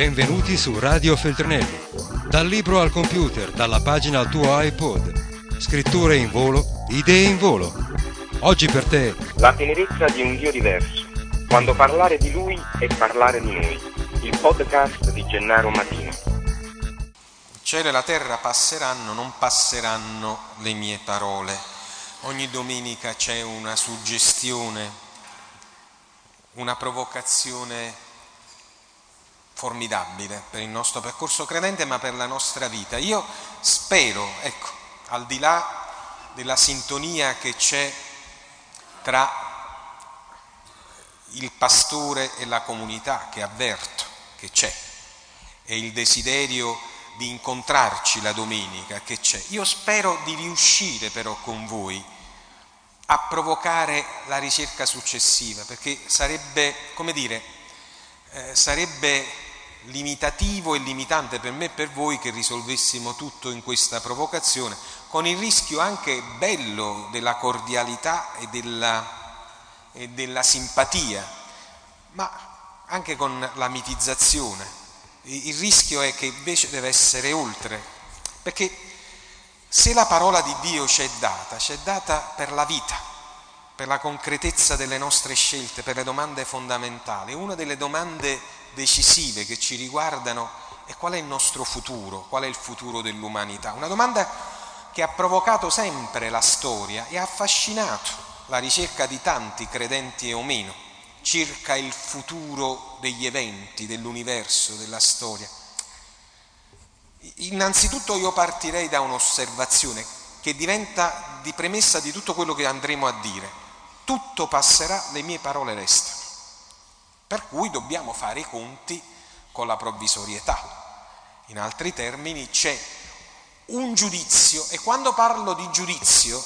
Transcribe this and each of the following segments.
Benvenuti su Radio Feltrinelli. Dal libro al computer, dalla pagina al tuo iPod. Scritture in volo, idee in volo. Oggi per te. La tenerezza di un Dio diverso. Quando parlare di Lui è parlare di noi. Il podcast di Gennaro Matino. Il cielo e la terra passeranno, non passeranno le mie parole. Ogni domenica c'è una suggestione, una provocazione formidabile per il nostro percorso credente, ma per la nostra vita. Io spero, ecco, al di là della sintonia che c'è tra il pastore e la comunità, che avverto che c'è, e il desiderio di incontrarci la domenica che c'è, io spero di riuscire però con voi a provocare la ricerca successiva, perché sarebbe, come dire, eh, sarebbe limitativo e limitante per me e per voi che risolvessimo tutto in questa provocazione, con il rischio anche bello della cordialità e della, e della simpatia, ma anche con la mitizzazione. Il rischio è che invece deve essere oltre, perché se la parola di Dio ci è data, ci è data per la vita, per la concretezza delle nostre scelte, per le domande fondamentali. Una delle domande decisive che ci riguardano è qual è il nostro futuro, qual è il futuro dell'umanità. Una domanda che ha provocato sempre la storia e ha affascinato la ricerca di tanti credenti o meno circa il futuro degli eventi, dell'universo, della storia. Innanzitutto io partirei da un'osservazione che diventa di premessa di tutto quello che andremo a dire. Tutto passerà, le mie parole restano. Per cui dobbiamo fare i conti con la provvisorietà. In altri termini c'è un giudizio e quando parlo di giudizio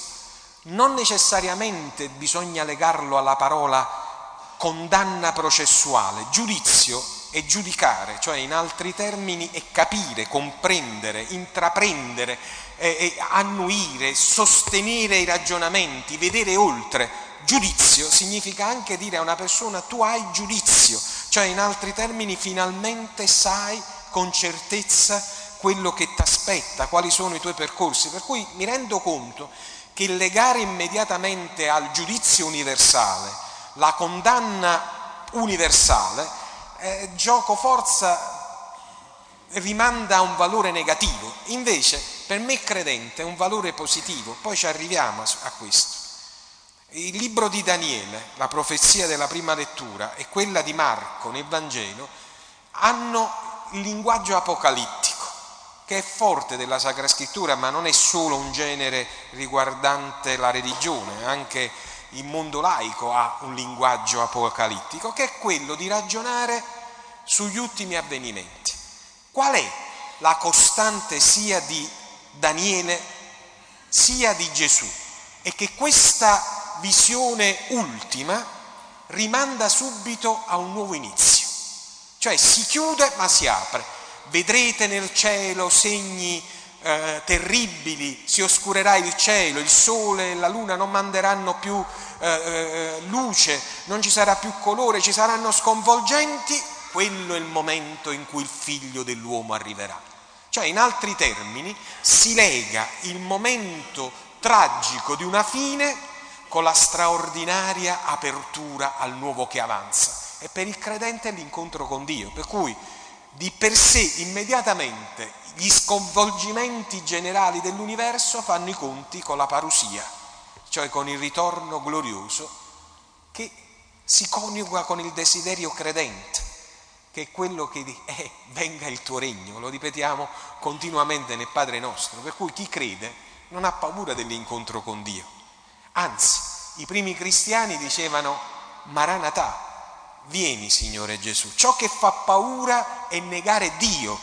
non necessariamente bisogna legarlo alla parola condanna processuale. Giudizio è giudicare, cioè in altri termini è capire, comprendere, intraprendere, eh, annuire, sostenere i ragionamenti, vedere oltre. Giudizio significa anche dire a una persona tu hai giudizio, cioè in altri termini finalmente sai con certezza quello che ti aspetta, quali sono i tuoi percorsi. Per cui mi rendo conto che legare immediatamente al giudizio universale la condanna universale, eh, gioco forza rimanda a un valore negativo, invece per me credente è un valore positivo, poi ci arriviamo a questo. Il libro di Daniele, la profezia della prima lettura e quella di Marco nel Vangelo hanno il linguaggio apocalittico, che è forte della Sacra Scrittura, ma non è solo un genere riguardante la religione, anche il mondo laico ha un linguaggio apocalittico, che è quello di ragionare sugli ultimi avvenimenti. Qual è la costante sia di Daniele sia di Gesù? È che questa visione ultima rimanda subito a un nuovo inizio, cioè si chiude ma si apre. Vedrete nel cielo segni eh, terribili, si oscurerà il cielo, il sole e la luna non manderanno più eh, eh, luce, non ci sarà più colore, ci saranno sconvolgenti, quello è il momento in cui il figlio dell'uomo arriverà. Cioè, in altri termini, si lega il momento tragico di una fine con la straordinaria apertura al nuovo che avanza. E per il credente è l'incontro con Dio, per cui di per sé immediatamente gli sconvolgimenti generali dell'universo fanno i conti con la parusia, cioè con il ritorno glorioso che si coniuga con il desiderio credente, che è quello che dice, eh, venga il tuo regno, lo ripetiamo continuamente nel Padre nostro, per cui chi crede non ha paura dell'incontro con Dio Anzi, i primi cristiani dicevano Maranatà, vieni Signore Gesù. Ciò che fa paura è negare Dio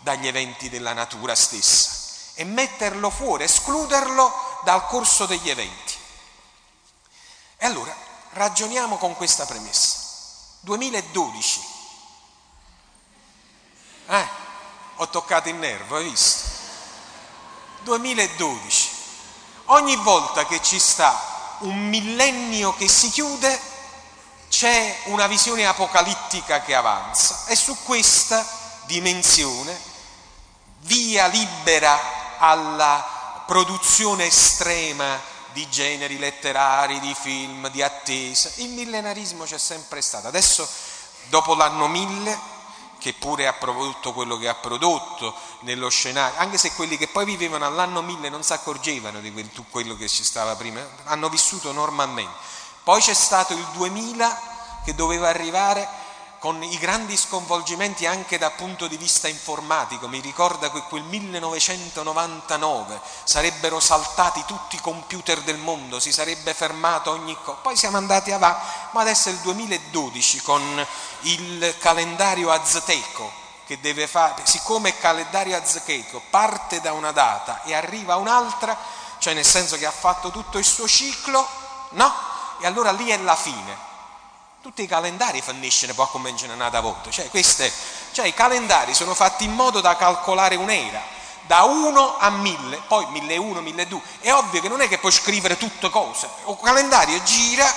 dagli eventi della natura stessa e metterlo fuori, escluderlo dal corso degli eventi. E allora ragioniamo con questa premessa. 2012. Eh, ho toccato il nervo, hai visto? 2012. Ogni volta che ci sta un millennio che si chiude, c'è una visione apocalittica che avanza e su questa dimensione, via libera alla produzione estrema di generi letterari, di film, di attesa. Il millenarismo c'è sempre stato. Adesso, dopo l'anno mille, che pure ha prodotto quello che ha prodotto nello scenario, anche se quelli che poi vivevano all'anno 1000 non si accorgevano di quello che ci stava prima, hanno vissuto normalmente. Poi c'è stato il 2000 che doveva arrivare con i grandi sconvolgimenti anche dal punto di vista informatico. Mi ricorda che quel 1999 sarebbero saltati tutti i computer del mondo, si sarebbe fermato ogni cosa. Poi siamo andati avanti, ma adesso è il 2012 con il calendario azteco che deve fare, siccome il calendario azteco parte da una data e arriva a un'altra, cioè nel senso che ha fatto tutto il suo ciclo, no? E allora lì è la fine tutti i calendari finiscono poi come una volta, cioè, queste, cioè i calendari sono fatti in modo da calcolare un'era, da 1 a 1000, poi 1001, 1002, è ovvio che non è che puoi scrivere tutte cose, il calendario gira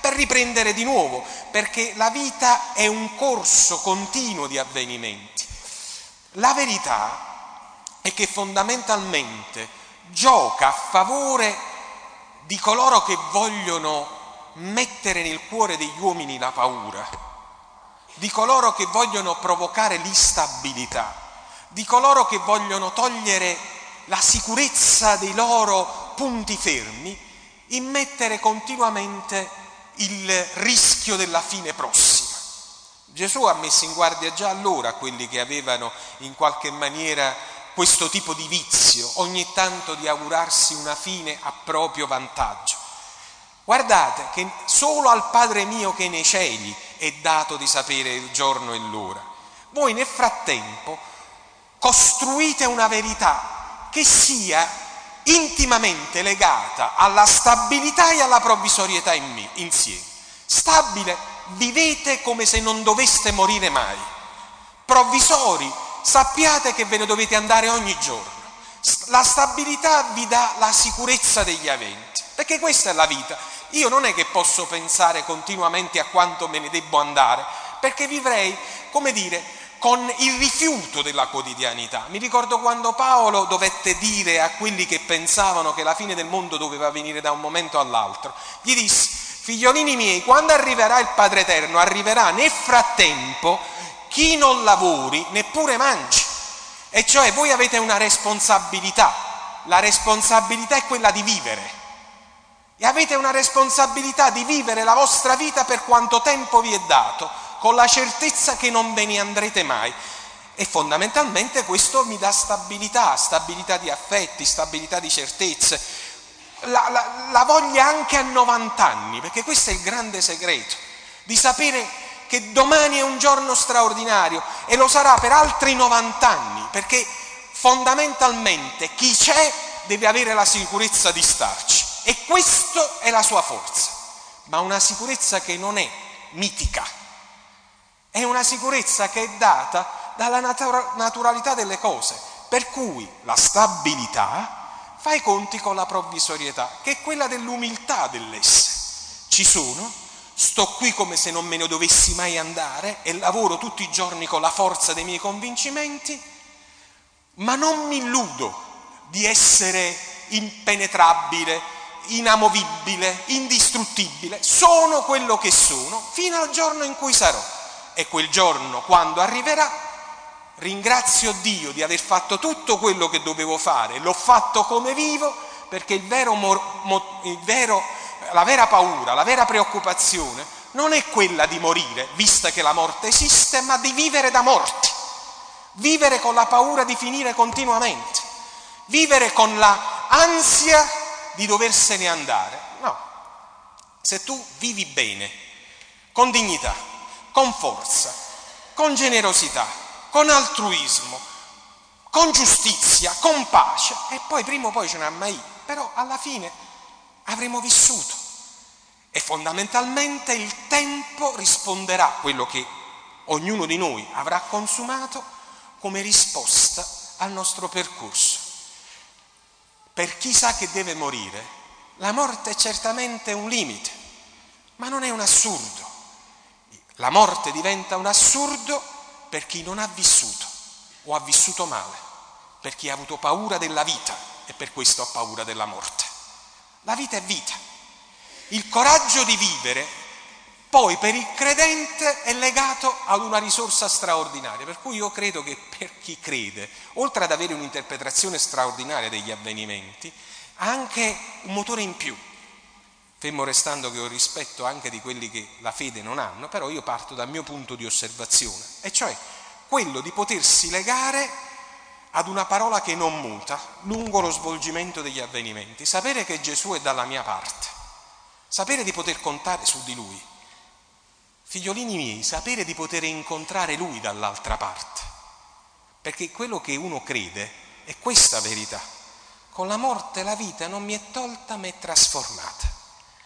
per riprendere di nuovo, perché la vita è un corso continuo di avvenimenti. La verità è che fondamentalmente gioca a favore di coloro che vogliono mettere nel cuore degli uomini la paura, di coloro che vogliono provocare l'instabilità, di coloro che vogliono togliere la sicurezza dei loro punti fermi, immettere continuamente il rischio della fine prossima. Gesù ha messo in guardia già allora quelli che avevano in qualche maniera questo tipo di vizio, ogni tanto di augurarsi una fine a proprio vantaggio. Guardate che solo al Padre mio che è nei cieli è dato di sapere il giorno e l'ora. Voi nel frattempo costruite una verità che sia intimamente legata alla stabilità e alla provvisorietà in me, insieme. Stabile, vivete come se non doveste morire mai. Provvisori, sappiate che ve ne dovete andare ogni giorno. La stabilità vi dà la sicurezza degli eventi, perché questa è la vita. Io non è che posso pensare continuamente a quanto me ne debbo andare, perché vivrei, come dire, con il rifiuto della quotidianità. Mi ricordo quando Paolo dovette dire a quelli che pensavano che la fine del mondo doveva venire da un momento all'altro, gli disse, figliolini miei, quando arriverà il Padre Eterno, arriverà nel frattempo chi non lavori neppure mangi. E cioè voi avete una responsabilità, la responsabilità è quella di vivere e avete una responsabilità di vivere la vostra vita per quanto tempo vi è dato, con la certezza che non ve ne andrete mai. E fondamentalmente questo mi dà stabilità, stabilità di affetti, stabilità di certezze. La, la, la voglia anche a 90 anni, perché questo è il grande segreto, di sapere che domani è un giorno straordinario e lo sarà per altri 90 anni, perché fondamentalmente chi c'è deve avere la sicurezza di starci. E questa è la sua forza, ma una sicurezza che non è mitica, è una sicurezza che è data dalla natura- naturalità delle cose, per cui la stabilità fa i conti con la provvisorietà, che è quella dell'umiltà dell'essere. Ci sono, sto qui come se non me ne dovessi mai andare e lavoro tutti i giorni con la forza dei miei convincimenti, ma non mi illudo di essere impenetrabile, inamovibile, indistruttibile, sono quello che sono fino al giorno in cui sarò. E quel giorno, quando arriverà, ringrazio Dio di aver fatto tutto quello che dovevo fare, l'ho fatto come vivo, perché il vero, il vero, la vera paura, la vera preoccupazione non è quella di morire, vista che la morte esiste, ma di vivere da morti, vivere con la paura di finire continuamente, vivere con la ansia di doversene andare. No, se tu vivi bene, con dignità, con forza, con generosità, con altruismo, con giustizia, con pace, e poi prima o poi ce n'ha mai, però alla fine avremo vissuto. E fondamentalmente il tempo risponderà a quello che ognuno di noi avrà consumato come risposta al nostro percorso. Per chi sa che deve morire, la morte è certamente un limite, ma non è un assurdo. La morte diventa un assurdo per chi non ha vissuto. o ha vissuto male, perché ha avuto paura della vita e per questo ha paura della morte. La vita è vita. Il coraggio di vivere poi per il credente è legato ad una risorsa straordinaria, per cui io credo che per chi crede, oltre ad avere un'interpretazione straordinaria degli avvenimenti, ha anche un motore in più, fermo restando che ho rispetto anche di quelli che la fede non hanno, però io parto dal mio punto di osservazione, e cioè quello di potersi legare ad una parola che non muta lungo lo svolgimento degli avvenimenti, sapere che Gesù è dalla mia parte, sapere di poter contare su di Lui Figliolini miei, sapere di poter incontrare Lui dall'altra parte, perché quello che uno crede è questa verità. Con la morte la vita non mi è tolta, ma è trasformata.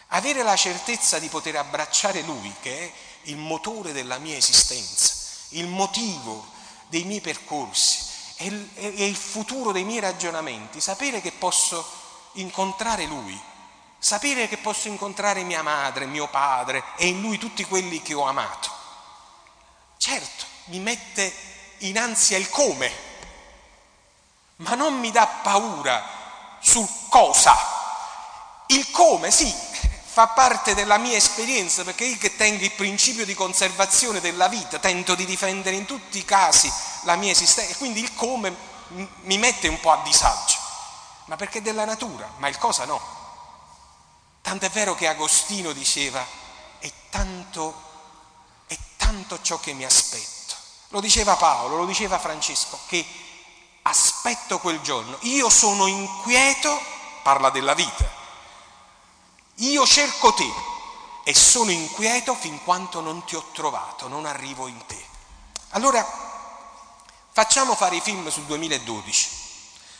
Avere la certezza di poter abbracciare Lui, che è il motore della mia esistenza, il motivo dei miei percorsi, è il futuro dei miei ragionamenti, sapere che posso incontrare Lui sapere che posso incontrare mia madre, mio padre e in lui tutti quelli che ho amato. Certo, mi mette in ansia il come, ma non mi dà paura sul cosa. Il come, sì, fa parte della mia esperienza perché io che tengo il principio di conservazione della vita, tento di difendere in tutti i casi la mia esistenza e quindi il come mi mette un po' a disagio, ma perché è della natura, ma il cosa no. Tant'è vero che Agostino diceva, è tanto, è tanto ciò che mi aspetto. Lo diceva Paolo, lo diceva Francesco, che aspetto quel giorno. Io sono inquieto, parla della vita. Io cerco te e sono inquieto fin quanto non ti ho trovato, non arrivo in te. Allora, facciamo fare i film sul 2012,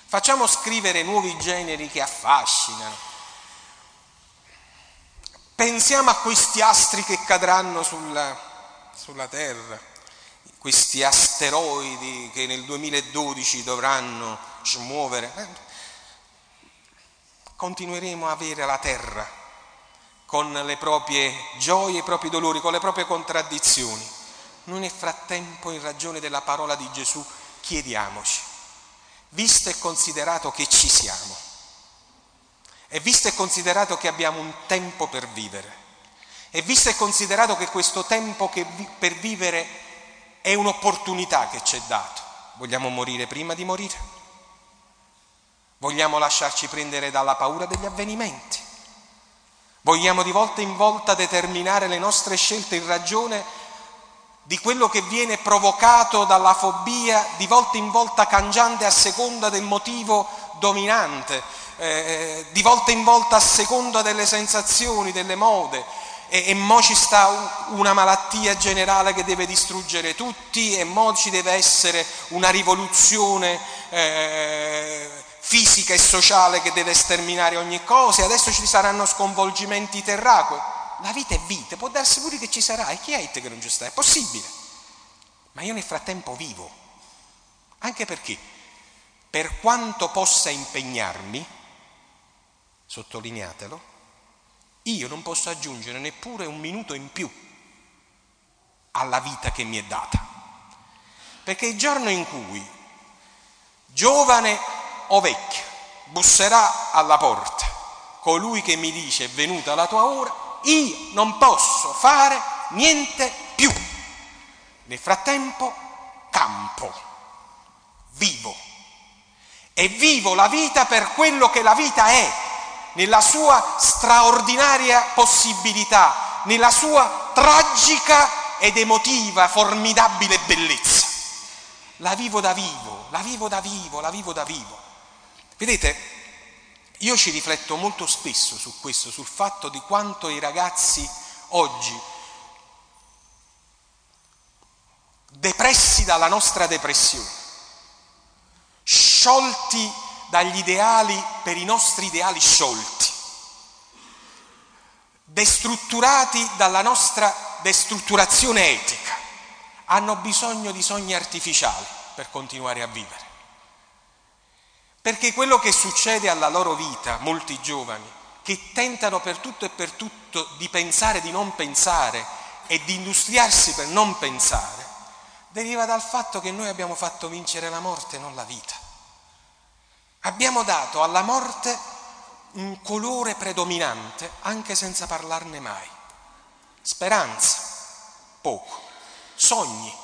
facciamo scrivere nuovi generi che affascinano, Pensiamo a questi astri che cadranno sulla, sulla Terra, questi asteroidi che nel 2012 dovranno smuovere. Eh, continueremo a avere la Terra con le proprie gioie, i propri dolori, con le proprie contraddizioni. Noi nel frattempo, in ragione della parola di Gesù, chiediamoci, visto e considerato che ci siamo, e visto e considerato che abbiamo un tempo per vivere, e visto e considerato che questo tempo che vi- per vivere è un'opportunità che ci è dato, vogliamo morire prima di morire? Vogliamo lasciarci prendere dalla paura degli avvenimenti? Vogliamo di volta in volta determinare le nostre scelte in ragione di quello che viene provocato dalla fobia, di volta in volta cangiante a seconda del motivo dominante, eh, di volta in volta a seconda delle sensazioni, delle mode. E, e mo ci sta una malattia generale che deve distruggere tutti, e mo ci deve essere una rivoluzione eh, fisica e sociale che deve sterminare ogni cosa, e adesso ci saranno sconvolgimenti terracui. La vita è vita, può darsi pure che ci sarà, e chi è che non ci sta? È possibile. Ma io nel frattempo vivo. Anche perché, per quanto possa impegnarmi, sottolineatelo, io non posso aggiungere neppure un minuto in più alla vita che mi è data. Perché il giorno in cui, giovane o vecchio, busserà alla porta colui che mi dice è venuta la tua ora, io non posso fare niente più. Nel frattempo campo, e vivo la vita per quello che la vita è, nella sua straordinaria possibilità, nella sua tragica ed emotiva, formidabile bellezza. La vivo da vivo, la vivo da vivo, la vivo da vivo. Vedete, io ci rifletto molto spesso su questo, sul fatto di quanto i ragazzi oggi, depressi dalla nostra depressione, sciolti dagli ideali per i nostri ideali sciolti, destrutturati dalla nostra destrutturazione etica, hanno bisogno di sogni artificiali per continuare a vivere. Perché quello che succede alla loro vita, molti giovani, che tentano per tutto e per tutto di pensare di non pensare e di industriarsi per non pensare, deriva dal fatto che noi abbiamo fatto vincere la morte, non la vita. Abbiamo dato alla morte un colore predominante anche senza parlarne mai. Speranza, poco. Sogni,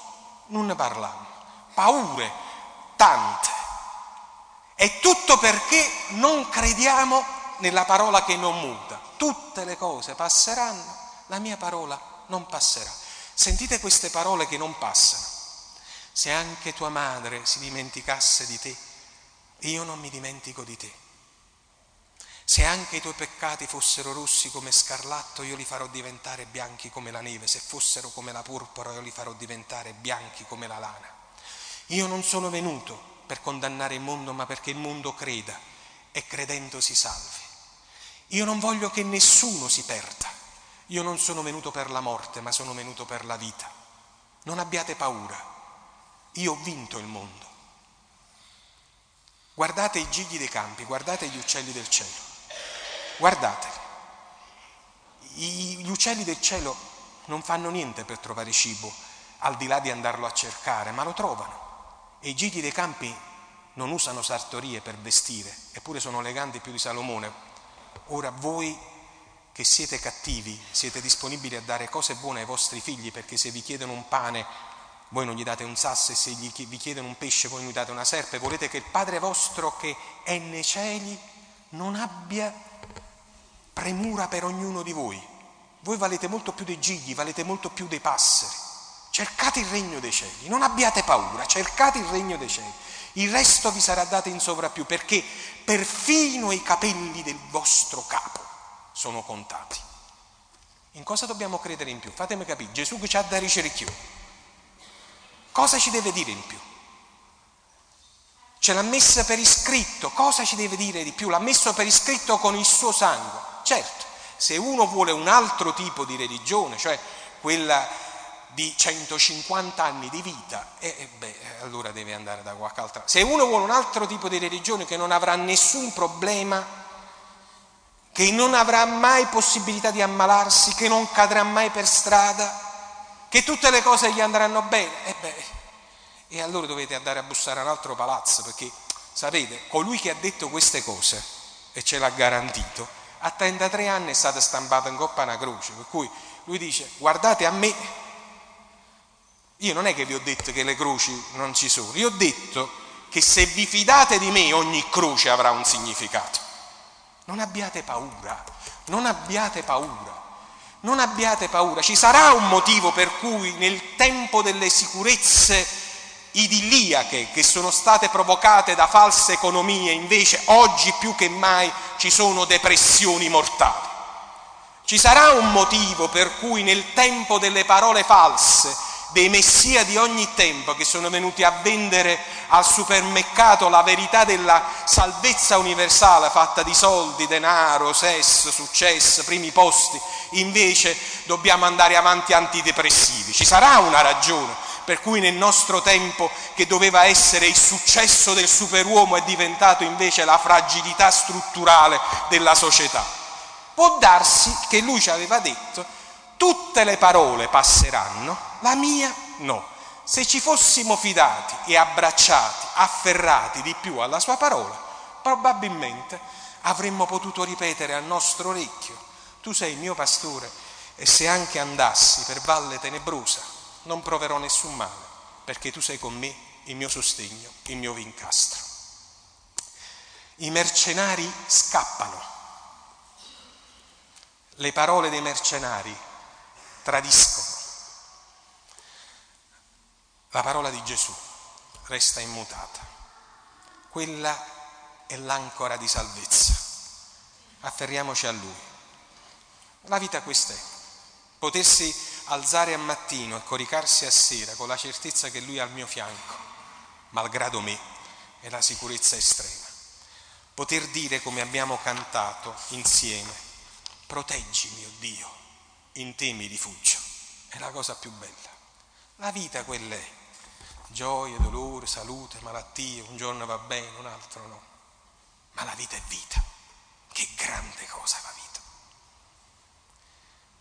non ne parliamo. Paure, tante. E tutto perché non crediamo nella parola che non muta. Tutte le cose passeranno, la mia parola non passerà. Sentite queste parole che non passano. Se anche tua madre si dimenticasse di te, io non mi dimentico di te. Se anche i tuoi peccati fossero rossi come scarlatto, io li farò diventare bianchi come la neve. Se fossero come la purpura, io li farò diventare bianchi come la lana. Io non sono venuto per condannare il mondo, ma perché il mondo creda e credendo si salvi. Io non voglio che nessuno si perda. Io non sono venuto per la morte, ma sono venuto per la vita. Non abbiate paura. Io ho vinto il mondo. Guardate i gigli dei campi, guardate gli uccelli del cielo. Guardateli. Gli uccelli del cielo non fanno niente per trovare cibo, al di là di andarlo a cercare, ma lo trovano. E i gigli dei campi non usano sartorie per vestire, eppure sono eleganti più di Salomone. Ora voi che siete cattivi, siete disponibili a dare cose buone ai vostri figli, perché se vi chiedono un pane, voi non gli date un sasso, e se vi chiedono un pesce, voi gli date una serpe. Volete che il Padre vostro che è nei cieli non abbia premura per ognuno di voi. Voi valete molto più dei gigli, valete molto più dei passeri. Cercate il regno dei cieli, non abbiate paura, cercate il regno dei cieli. Il resto vi sarà dato in sovrappiù perché perfino i capelli del vostro capo sono contati. In cosa dobbiamo credere in più? Fatemi capire, Gesù che ci ha da ricerchio. Cosa ci deve dire in più? Ce l'ha messa per iscritto, cosa ci deve dire di più? L'ha messo per iscritto con il suo sangue. Certo, se uno vuole un altro tipo di religione, cioè quella di 150 anni di vita, eh, beh, allora deve andare da qualche altra. Se uno vuole un altro tipo di religione che non avrà nessun problema, che non avrà mai possibilità di ammalarsi, che non cadrà mai per strada, che tutte le cose gli andranno bene, eh beh, e allora dovete andare a bussare un altro palazzo, perché sapete, colui che ha detto queste cose e ce l'ha garantito, a 33 anni è stata stampata in coppa una croce, per cui lui dice guardate a me, io non è che vi ho detto che le croci non ci sono, io ho detto che se vi fidate di me ogni croce avrà un significato. Non abbiate paura, non abbiate paura, non abbiate paura, ci sarà un motivo per cui nel tempo delle sicurezze idilliache che sono state provocate da false economie, invece oggi più che mai ci sono depressioni mortali. Ci sarà un motivo per cui nel tempo delle parole false, dei messia di ogni tempo che sono venuti a vendere al supermercato la verità della salvezza universale fatta di soldi, denaro, sesso, successo, primi posti, invece dobbiamo andare avanti antidepressivi. Ci sarà una ragione per cui nel nostro tempo che doveva essere il successo del superuomo è diventato invece la fragilità strutturale della società. Può darsi che lui ci aveva detto tutte le parole passeranno, la mia no. Se ci fossimo fidati e abbracciati, afferrati di più alla sua parola, probabilmente avremmo potuto ripetere al nostro orecchio, tu sei il mio pastore e se anche andassi per valle tenebrosa non proverò nessun male, perché tu sei con me, il mio sostegno, il mio vincastro. I mercenari scappano. Le parole dei mercenari tradiscono. La parola di Gesù resta immutata. Quella è l'ancora di salvezza. Afferriamoci a Lui. La vita questa è. Potersi alzare a mattino e coricarsi a sera con la certezza che Lui è al mio fianco, malgrado me, è la sicurezza estrema. Poter dire come abbiamo cantato insieme, proteggimi, oh Dio, in te mi rifugio, è la cosa più bella. La vita quella è, gioia, dolore, salute, malattie, un giorno va bene, un altro no, ma la vita è vita, che grande cosa è la vita.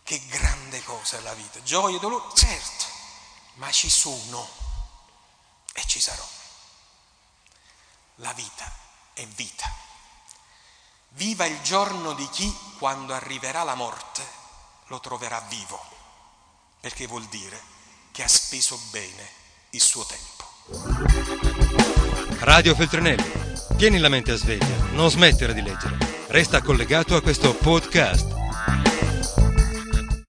Che grande cosa è la vita. Gioia dolore, certo, ma ci sono e ci sarò. La vita è vita. Viva il giorno di chi, quando arriverà la morte, lo troverà vivo, perché vuol dire che ha speso bene il suo tempo. Radio Feltrinelli, tieni la mente a sveglia, non smettere di leggere. Resta collegato a questo podcast